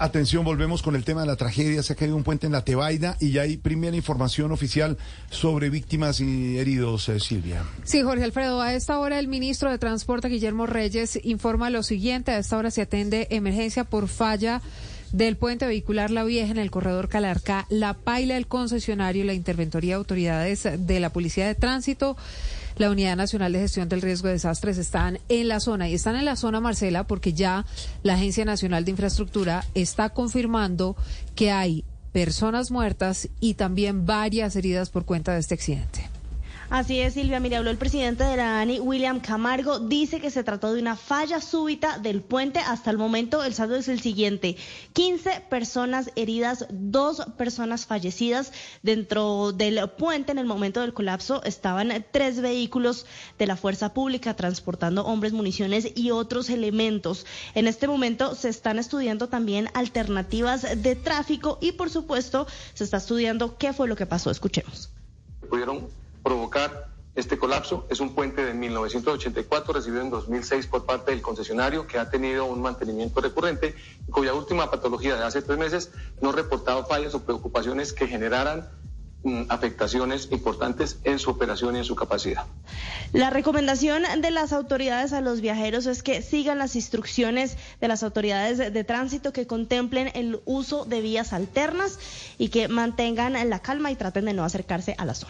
Atención, volvemos con el tema de la tragedia. Se ha caído un puente en la Tebaida y ya hay primera información oficial sobre víctimas y heridos, eh, Silvia. Sí, Jorge Alfredo, a esta hora el ministro de Transporte, Guillermo Reyes, informa lo siguiente. A esta hora se atende emergencia por falla del puente vehicular La Vieja en el corredor Calarcá, la paila del concesionario, la interventoría de autoridades de la Policía de Tránsito la Unidad Nacional de Gestión del Riesgo de Desastres están en la zona y están en la zona, Marcela, porque ya la Agencia Nacional de Infraestructura está confirmando que hay personas muertas y también varias heridas por cuenta de este accidente. Así es, Silvia. Mire, habló el presidente de la ANI, William Camargo. Dice que se trató de una falla súbita del puente. Hasta el momento, el saldo es el siguiente: 15 personas heridas, dos personas fallecidas. Dentro del puente, en el momento del colapso, estaban tres vehículos de la fuerza pública transportando hombres, municiones y otros elementos. En este momento se están estudiando también alternativas de tráfico y, por supuesto, se está estudiando qué fue lo que pasó. Escuchemos. Pudieron provocar este colapso. Es un puente de 1984 recibido en 2006 por parte del concesionario que ha tenido un mantenimiento recurrente cuya última patología de hace tres meses no ha reportado fallas o preocupaciones que generaran mm, afectaciones importantes en su operación y en su capacidad. La recomendación de las autoridades a los viajeros es que sigan las instrucciones de las autoridades de, de tránsito que contemplen el uso de vías alternas y que mantengan la calma y traten de no acercarse a la zona.